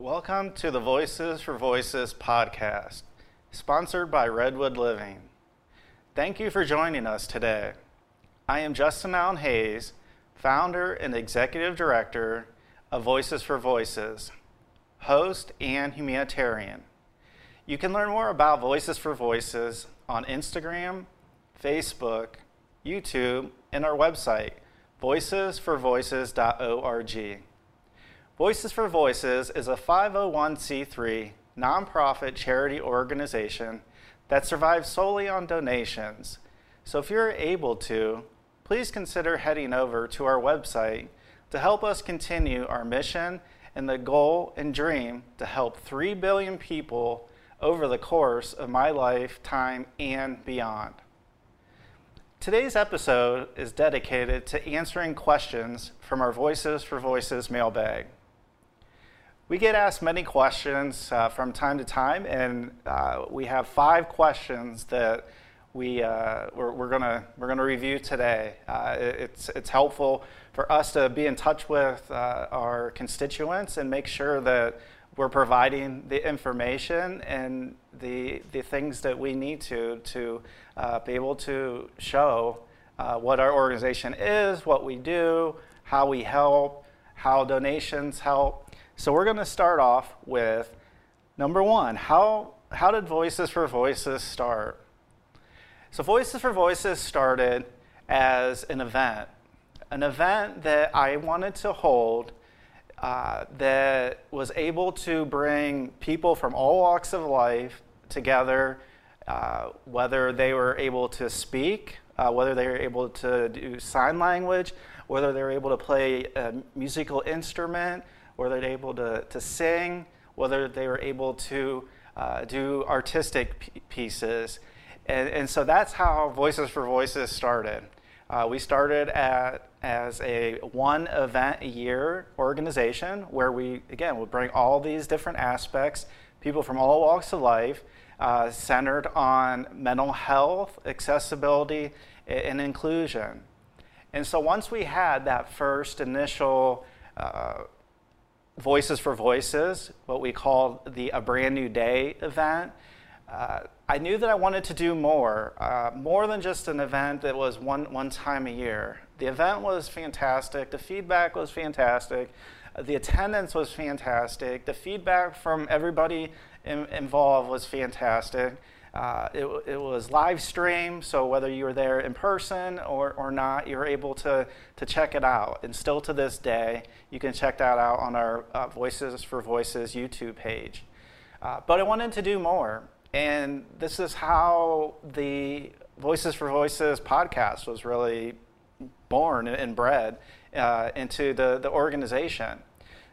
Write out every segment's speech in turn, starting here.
Welcome to the Voices for Voices podcast, sponsored by Redwood Living. Thank you for joining us today. I am Justin Alan Hayes, founder and executive director of Voices for Voices, host and humanitarian. You can learn more about Voices for Voices on Instagram, Facebook, YouTube, and our website, voicesforvoices.org. Voices for Voices is a 501c3 nonprofit charity organization that survives solely on donations. So if you're able to, please consider heading over to our website to help us continue our mission and the goal and dream to help 3 billion people over the course of my lifetime and beyond. Today's episode is dedicated to answering questions from our Voices for Voices mailbag. We get asked many questions uh, from time to time, and uh, we have five questions that we, uh, we're, we're going we're gonna review today. Uh, it's, it's helpful for us to be in touch with uh, our constituents and make sure that we're providing the information and the, the things that we need to to uh, be able to show what our organization is, what we do, how we help, how donations help. So we're going to start off with number one how, how did Voices for Voices start? So, Voices for Voices started as an event, an event that I wanted to hold uh, that was able to bring people from all walks of life together, uh, whether they were able to speak, uh, whether they were able to do sign language, whether they were able to play a musical instrument, whether they're able to, to sing, whether they were able to uh, do artistic pieces. And, and so that's how Voices for Voices started. Uh, we started at, as a one event a year organization where we, again, would bring all these different aspects, people from all walks of life, uh, centered on mental health, accessibility, and inclusion. And so once we had that first initial uh, Voices for Voices, what we call the A Brand New Day event. Uh, I knew that I wanted to do more, uh, more than just an event that was one, one time a year. The event was fantastic, the feedback was fantastic, the attendance was fantastic, the feedback from everybody in, involved was fantastic. Uh, it, it, was live stream, so whether you were there in person or, or not, you were able to, to check it out. And still to this day, you can check that out on our uh, Voices for Voices YouTube page. Uh, but I wanted to do more, and this is how the Voices for Voices podcast was really born and bred uh, into the, the organization.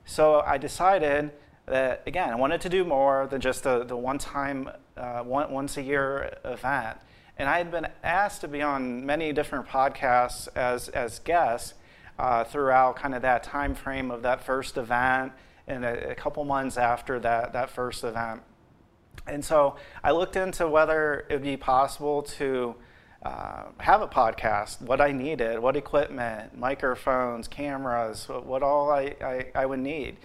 So I decided that, again, I wanted to do more than just the, the one time uh, one, once a year event. And I had been asked to be on many different podcasts as, as guests uh, throughout kind of that time frame of that first event and a, a, couple months after that, that first event. And so I looked into whether it would be possible to uh, have a podcast, what I needed, what equipment, microphones, cameras, what, all I, I, I would need.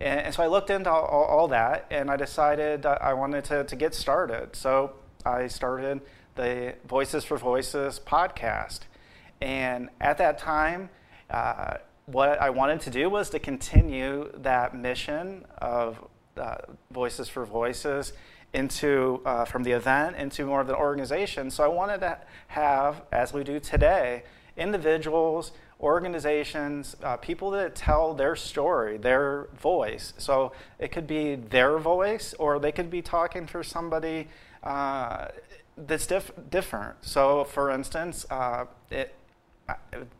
And, and so I looked into all, all, that and I decided I wanted to, to get started. So I started the Voices for Voices podcast. And at that time, uh, what I wanted to do was to continue that mission of uh, Voices for Voices into uh, from the event into more of an organization. So I wanted to have, as we do today, individuals organizations, uh, people that tell their story, their voice. So it could be their voice, or they could be talking for somebody uh, that's diff- different. So, for instance, uh, it,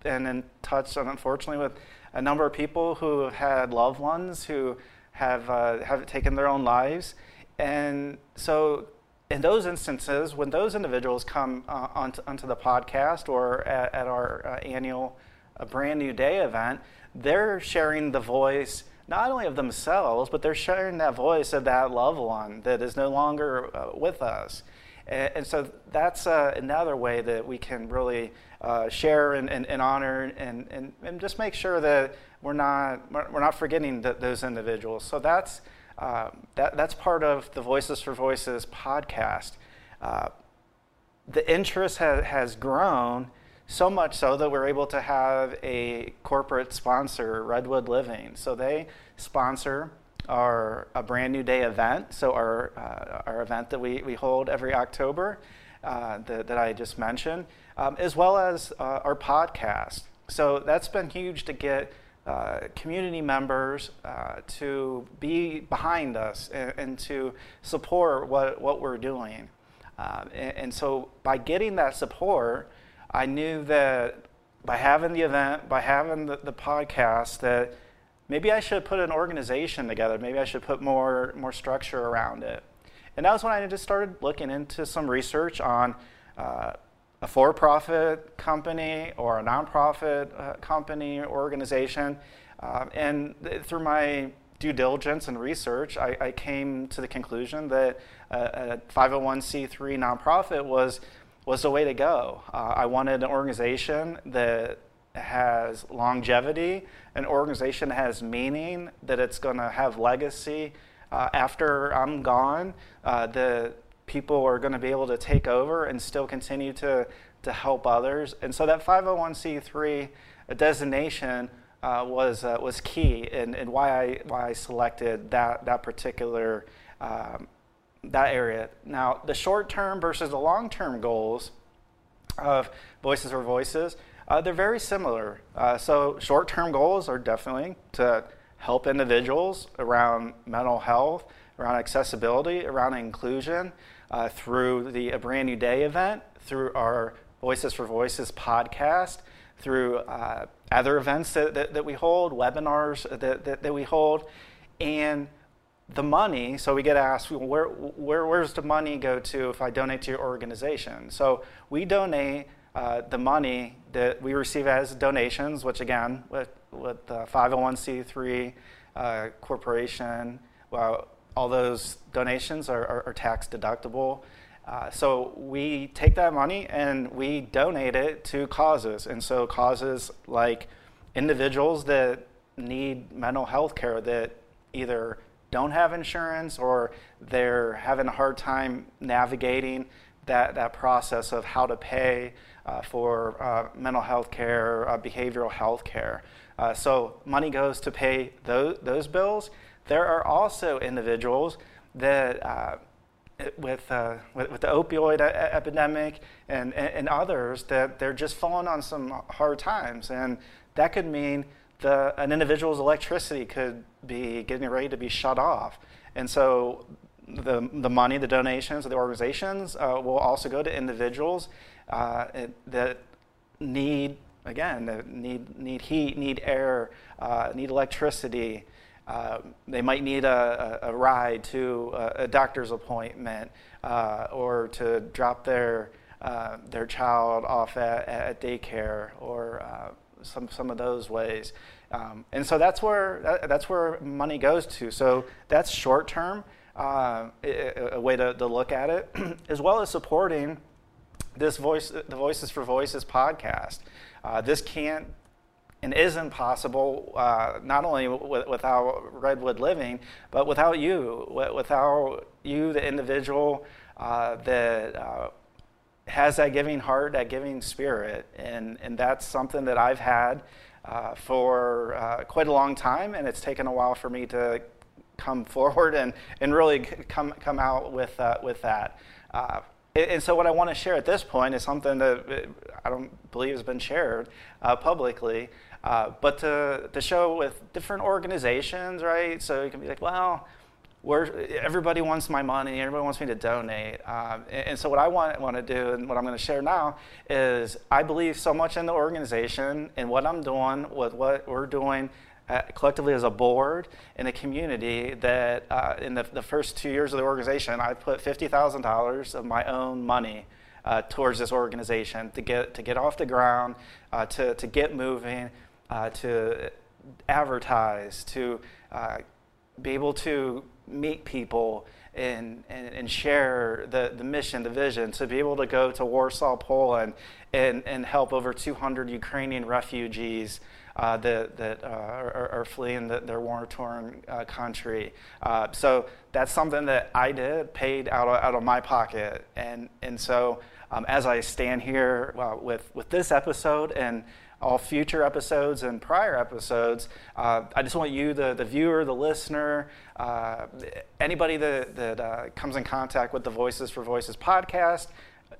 and in touch, unfortunately, with a number of people who have had loved ones who have uh, have taken their own lives, and so in those instances, when those individuals come uh, onto, onto, the podcast or at, at our uh, annual a brand new day event, they're sharing the voice not only of themselves, but they're sharing that voice of that loved one that is no longer uh, with us. And, and, so that's uh, another way that we can really uh, share and, and, and honor and, just make sure that we're not, we're not forgetting those individuals. So that's um, that, that's part of the Voices for Voices podcast. Uh, the interest ha- has grown so much so that we're able to have a corporate sponsor, Redwood Living. So they sponsor our a brand new day event. So our uh, our event that we, we hold every October uh, that, that I just mentioned, um, as well as uh, our podcast. So that's been huge to get uh, community members uh, to be behind us and, and, to support what, what we're doing. Uh, and, and, so by getting that support, I knew that by having the event, by having the, the podcast, that maybe I should put an organization together. Maybe I should put more, more structure around it. And that was when I just started looking into some research on uh, a for profit company or a nonprofit uh, company or organization. Uh, and th- through my due diligence and research, I, I came to the conclusion that a, a 501c3 nonprofit was, was the way to go. Uh, I wanted an organization that has longevity, an organization that has meaning, that it's going to have legacy uh, after I'm gone. Uh, the people are going to be able to take over and still continue to, to help others. And so that 501c3 designation uh, was, uh, was key and, and why, I, why I selected that, that particular um, that area. Now, the short term versus the long term goals of Voices for Voices, uh, they're very similar. Uh, so, short term goals are definitely to help individuals around mental health, around accessibility, around inclusion, uh, through the A Brand New Day event, through our Voices for Voices podcast, through uh, other events that, that, that, we hold, webinars that, that, that, we hold, and the money. So we get asked, where, where, where's the money go to if I donate to your organization? So we donate uh, the money that we receive as donations, which again, with, with the 501c3 uh, corporation, well, all those donations are, are, are tax deductible. Uh, so we take that money and we donate it to causes. And so causes like individuals that need mental health care that either don't have insurance or they're having a hard time navigating that, that process of how to pay uh, for uh, mental health care, uh, behavioral health care. Uh, so money goes to pay those, those bills. There are also individuals that, uh, with, uh, with, with, the opioid a- epidemic and, and, and, others, that they're just falling on some hard times. And that could mean the, an individual's electricity could be getting ready to be shut off. And so the, the money, the donations of the organizations uh, will also go to individuals uh, that need, again, that need, need heat, need air, uh, need electricity. Uh, they might need a, a, ride to a, a doctor's appointment uh, or to drop their, uh, their child off at, at daycare or some, some of those ways. Um, and so that's where, that, that's where money goes to. So that's short term, uh, a, a, way to, to look at it, as well as supporting this voice, the Voices for Voices podcast. Uh, this can't and isn't possible uh, not only w- without Redwood Living, but without you, without you, the individual uh, that uh, has that giving heart, that giving spirit. And, and that's something that I've had uh, for uh, quite a long time, and it's taken a while for me to come forward and, and really come, come out with, uh, with that. Uh, and so, what I want to share at this point is something that uh, I don't believe has been shared uh, publicly, but to, to show with different organizations, right? So you can be like, well, where everybody wants my money, everybody wants me to donate. Um, and, and, so, what I want, want to do and what I'm going to share now is I believe so much in the organization and what I'm doing with what we're doing uh, collectively as a board and a community that uh, in the, the, first two years of the organization, I put $50,000 of my own money. Uh, towards this organization to get to get off the ground, uh, to to get moving, uh, to advertise, to be able to meet people and, and, and, share the, the mission, the vision, to be able to go to Warsaw, Poland, and, and help over 200 Ukrainian refugees uh, that, that uh, are, are, fleeing the, their war torn uh, country. Uh, so that's something that I did, paid out of, out of my pocket. And, and so um, as I stand here with, with this episode and all future episodes and prior episodes. Uh, I just want you, the, the viewer, the listener, uh, anybody that, that uh, comes in contact with the Voices for Voices podcast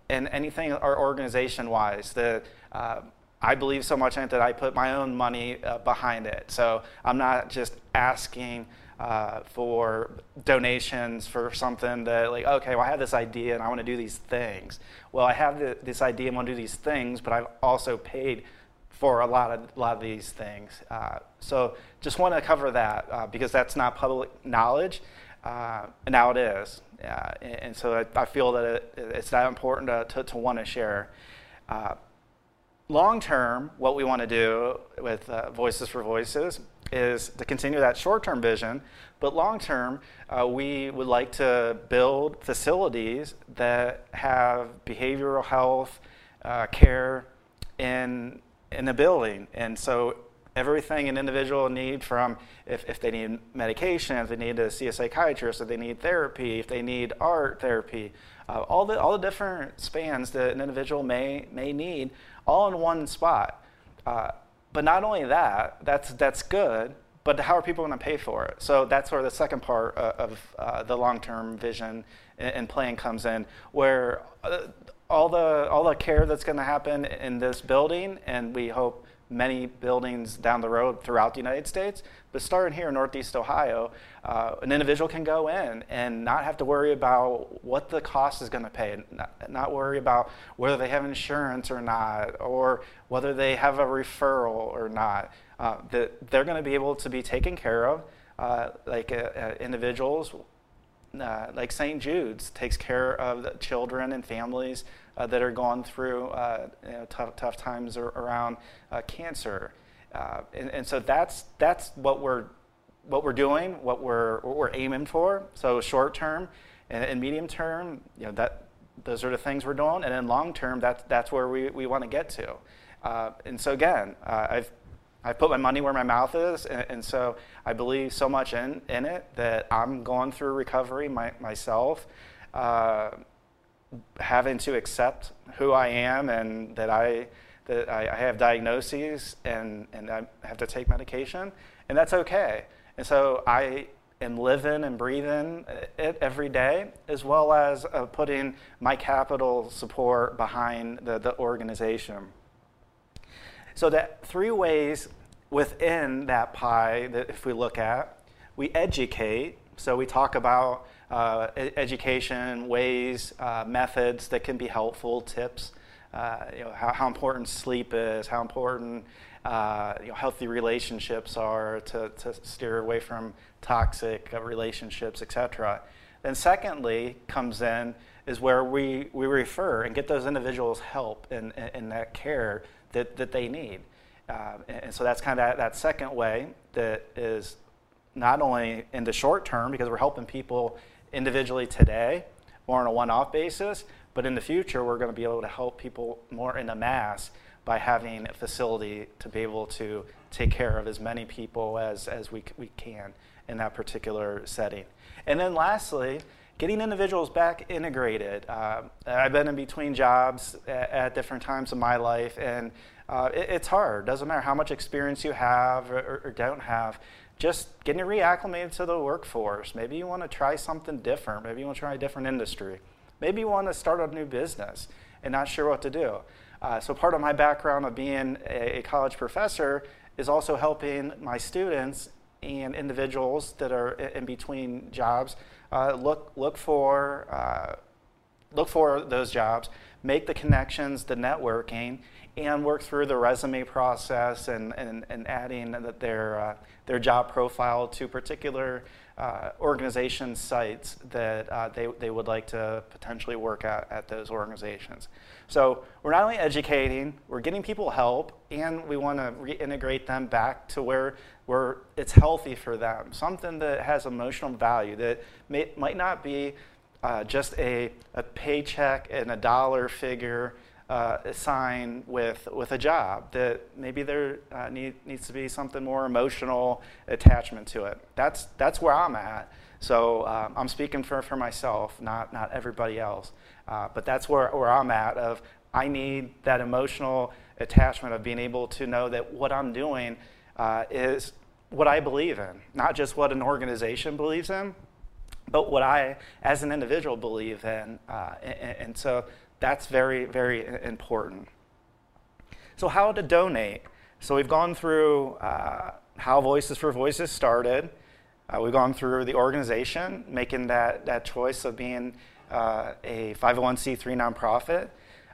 and anything our organization wise, that uh, I believe so much in it that I put my own money uh, behind it. So I'm not just asking. Uh, for donations for something that like okay well i have this idea and i want to do these things well i have the, this idea and want to do these things but i've also paid for a lot of, lot of these things. Uh, so just want to cover that uh, because that's not public knowledge. Uh, and now it is. Uh, and, and, so I, I, feel that it, it's that important to, to, want to share. Uh, long term, what we want to do with uh, Voices for Voices is to continue that short term vision, but long term, we would like to build facilities that have behavioral health care in in the building. And so everything an individual need from if, if they need medication, if they need to see a psychiatrist, if they need therapy, if they need art therapy, uh, all the all the different spans that an individual may may need, all in one spot. Uh, but not only that, that's that's good. But how are people going to pay for it? So that's where the second part of, of uh, the long-term vision and, and plan comes in, where uh, all the all the care that's going to happen in this building, and we hope many buildings down the road throughout the United States. But starting here in Northeast Ohio, uh, an individual can go in and not have to worry about what the cost is going to pay, not, not worry about whether they have insurance or not, or whether they have a referral or not. Uh, that they're going to be able to be taken care of, uh, like uh, uh, individuals uh, like St. Jude's takes care of children and families uh, that are going through uh, you know, tough, tough times around uh, cancer. Uh, and, and, so that's, that's what, we're, what we're doing, what we're, what we're aiming for. So short term and, and medium term, you know, that, those are the things we're doing. And then long term, that's, that's where we, we want to get to. Uh, and so again, I've I put my money where my mouth is, and, and, so I believe so much in, in it that I'm going through recovery my, myself, uh, having to accept who I am and that I that I, I, have diagnoses and, and I have to take medication, and that's okay. And so I am living and breathing it every day, as well as uh, putting my capital support behind the, the organization. So that three ways within that pie that if we look at, we educate. So we talk about uh, education, ways, uh, methods that can be helpful, tips. Uh, you know, how, how, important sleep is, how important uh, you know, healthy relationships are to, to steer away from toxic uh, relationships, etc. Then secondly comes in is where we, we refer and get those individuals help in, in, in that care that, that they need. Uh, and so that's kind of that, that, second way that is not only in the short term, because we're helping people individually today, more on a one off basis, but in the future, we're going to be able to help people more in a mass by having a facility to be able to take care of as many people as, as we, we can in that particular setting. And then lastly, getting individuals back integrated. Uh, I've been in between jobs at, at, different times of my life, and uh, it, it's hard. Doesn't matter how much experience you have or, or, don't have. Just getting reacclimated to the workforce. Maybe you want to try something different. Maybe you want to try a different industry. Maybe you want to start a new business and not sure what to do. Uh, so part of my background of being a, a college professor is also helping my students and individuals that are in between jobs uh, look look for uh, look for those jobs, make the connections, the networking, and work through the resume process and, and, and adding their uh, their job profile to particular uh, organization sites that uh, they, they would like to potentially work at at those organizations. So we're not only educating, we're getting people help, and we want to reintegrate them back to where, where it's healthy for them, something that has emotional value that may, might not be uh, just a, a paycheck and a dollar figure uh, sign with, with a job, that maybe there uh, need, needs to be something more emotional attachment to it. That's, that's where I'm at. So um, I'm speaking for, for myself, not, not everybody else. Uh, but that's where, where I'm at of I need that emotional attachment of being able to know that what I'm doing uh, is what I believe in, not just what an organization believes in, but what I, as an individual, believe in. Uh, and, and, so that's very, very important. So, how to donate? So, we've gone through uh, how Voices for Voices started. Uh, we've gone through the organization, making that, that choice of being uh, a 501c3 nonprofit.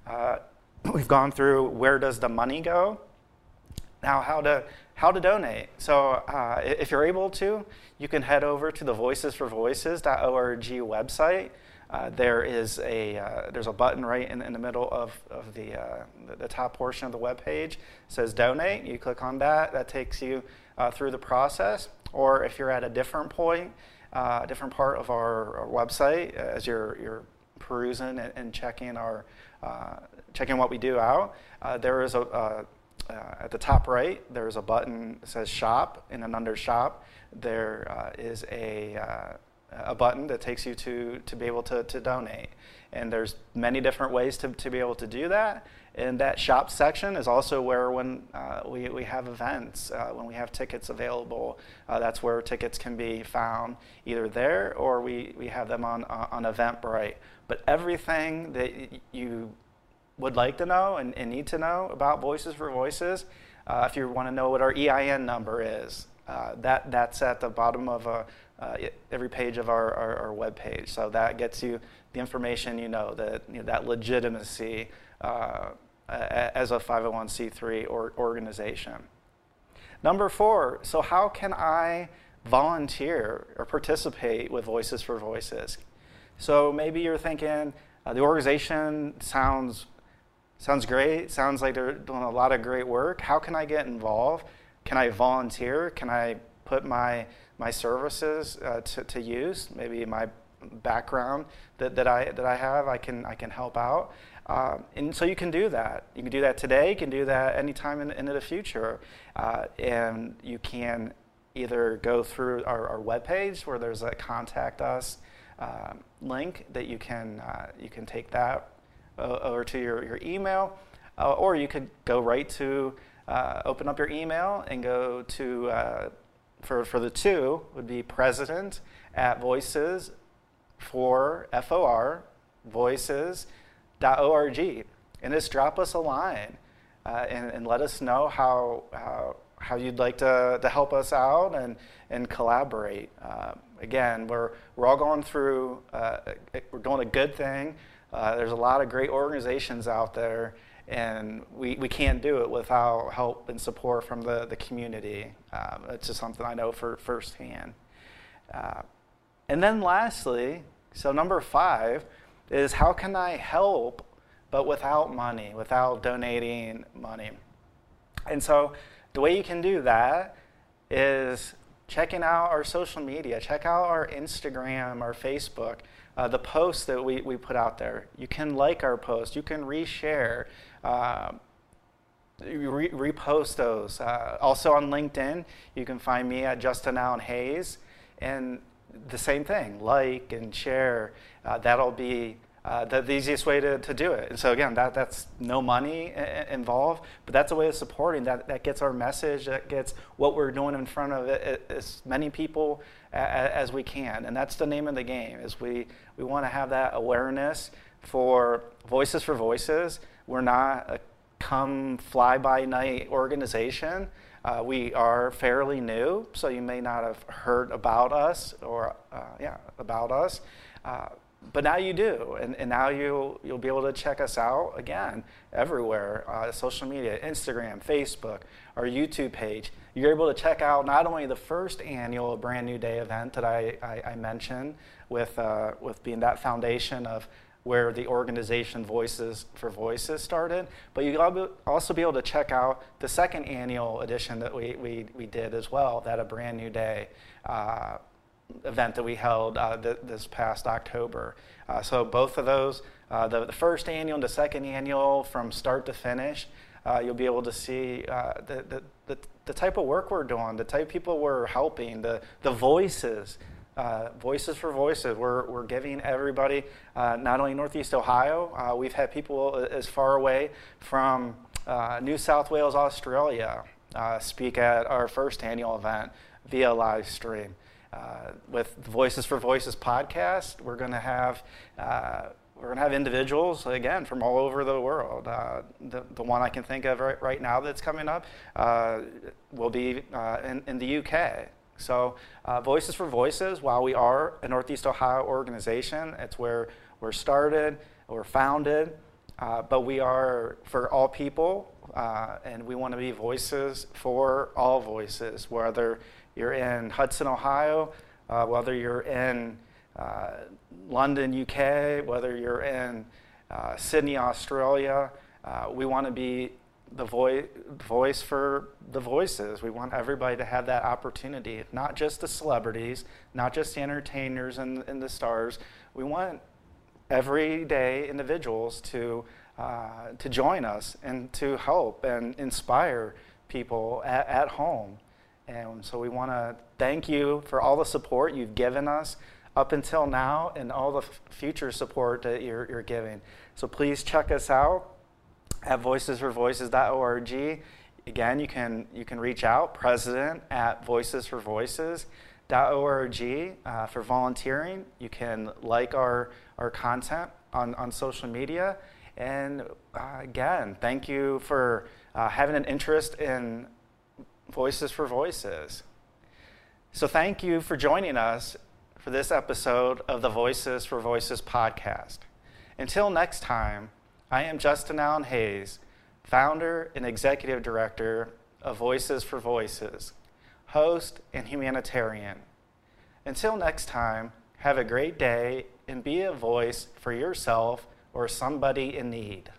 Uh, we've gone through where does the money go? Now, how to how to donate. So, uh, if you're able to, you can head over to the voicesforvoices.org website. Uh, there is a uh, there's a button right in, in the middle of, of the, uh, the, top portion of the web page. It says donate. You click on that. That takes you uh, through the process. Or if you're at a different point, uh, a different part of our, our, website, as you're you're perusing and, and checking our checking what we do out, there is a uh, at the top right, there's a button that says Shop, and then under Shop, there uh, is a, uh, a button that takes you to, to be able to, to donate. And there's many different ways to, to be able to do that. And that shop section is also where when uh, we, we have events, uh, when we have tickets available, uh, that's where tickets can be found either there or we, we have them on, on Eventbrite. But everything that you would like to know and, and need to know about Voices for Voices, uh, if you want to know what our EIN number is, uh, that, that's at the bottom of a, uh, every page of our, our, our, web page. So that gets you the information you know, that, you know, that legitimacy uh, as a 501c3 or organization. Number four, so how can I volunteer or participate with Voices for Voices? So maybe you're thinking, uh, the organization sounds Sounds great. Sounds like they're doing a lot of great work. How can I get involved? Can I volunteer? Can I put my my services uh, to, to use? Maybe my background that, that I that I have, I can I can help out. Um, and so you can do that. You can do that today. You can do that anytime in, into the future. Uh, and you can either go through our, our webpage where there's a contact us uh, link that you can uh, you can take that uh, over to your, your email, uh, or you could go right to uh, open up your email and go to, for, for the two, would be president at voices for FOR, voices.org. And just drop us a line uh, and, and, let us know how, how, how, you'd like to, to help us out and, and collaborate. Uh, again, we're, we're all going through, uh, we're doing a good thing. Uh, there's a lot of great organizations out there, and we, we can't do it without help and support from the, the community. Um, it's just something I know for firsthand. Uh, and then lastly, so number five is how can I help but without money, without donating money? And so the way you can do that is checking out our social media, check out our Instagram, our Facebook uh, the posts that we, we put out there. You can like our posts, you can reshare, uh, re- repost those. Uh, also on LinkedIn, you can find me at Justin Alan Hayes. And the same thing, like and share. Uh, that'll be uh, the, the, easiest way to, to do it. And so again, that, that's no money I- involved, but that's a way of supporting that. That gets our message, that gets what we're doing in front of it, as many people as we can. And that's the name of the game. Is we we want to have that awareness for Voices for Voices. We're not a come fly by night organization. Uh, we are fairly new, so you may not have heard about us or uh, yeah about us. Uh, but now you do, and, and now you, you'll be able to check us out again everywhere uh, social media, Instagram, Facebook, our YouTube page. You're able to check out not only the first annual Brand New Day event that I, I, I mentioned, with, uh, with being that foundation of where the organization Voices for Voices started, but you'll also be able to check out the second annual edition that we, we, we did as well, that A Brand New Day. Uh, event that we held uh, th- this past October. Uh, so both of those, uh, the, the, first annual and the second annual, from start to finish, uh, you'll be able to see uh, the, the, the, the, type of work we're doing, the type of people we're helping, the, the voices. Uh, voices for Voices. We're, we're giving everybody, not only Northeast Ohio, we've had people as far away from New South Wales, Australia, speak at our first annual event via live stream. Uh, with Voices for Voices podcast, we're going to have uh, we're going to have individuals again from all over the world. Uh, the, the one I can think of right, right now that's coming up uh, will be uh, in, in, the UK. So, uh, Voices for Voices, while we are a Northeast Ohio organization, it's where we're started, we're founded, but we are for all people, and we want to be voices for all voices, whether you're in Hudson, Ohio, uh, whether you're in uh, London, UK, whether you're in uh, Sydney, Australia, uh, we want to be the vo- voice for the voices. We want everybody to have that opportunity, not just the celebrities, not just the entertainers and, and the stars. We want everyday individuals to, uh, to join us and to help and inspire people at, at home. And so we want to thank you for all the support you've given us up until now and all the f- future support that you're, you're giving. So please check us out at voicesforvoices.org. Again, you can, you can reach out, president at voicesforvoices.org uh, for volunteering. You can like our, our content on, on social media. And uh, again, thank you for uh, having an interest in Voices for Voices. So, thank you for joining us for this episode of the Voices for Voices podcast. Until next time, I am Justin Alan Hayes, founder and executive director of Voices for Voices, host and humanitarian. Until next time, have a great day and be a voice for yourself or somebody in need.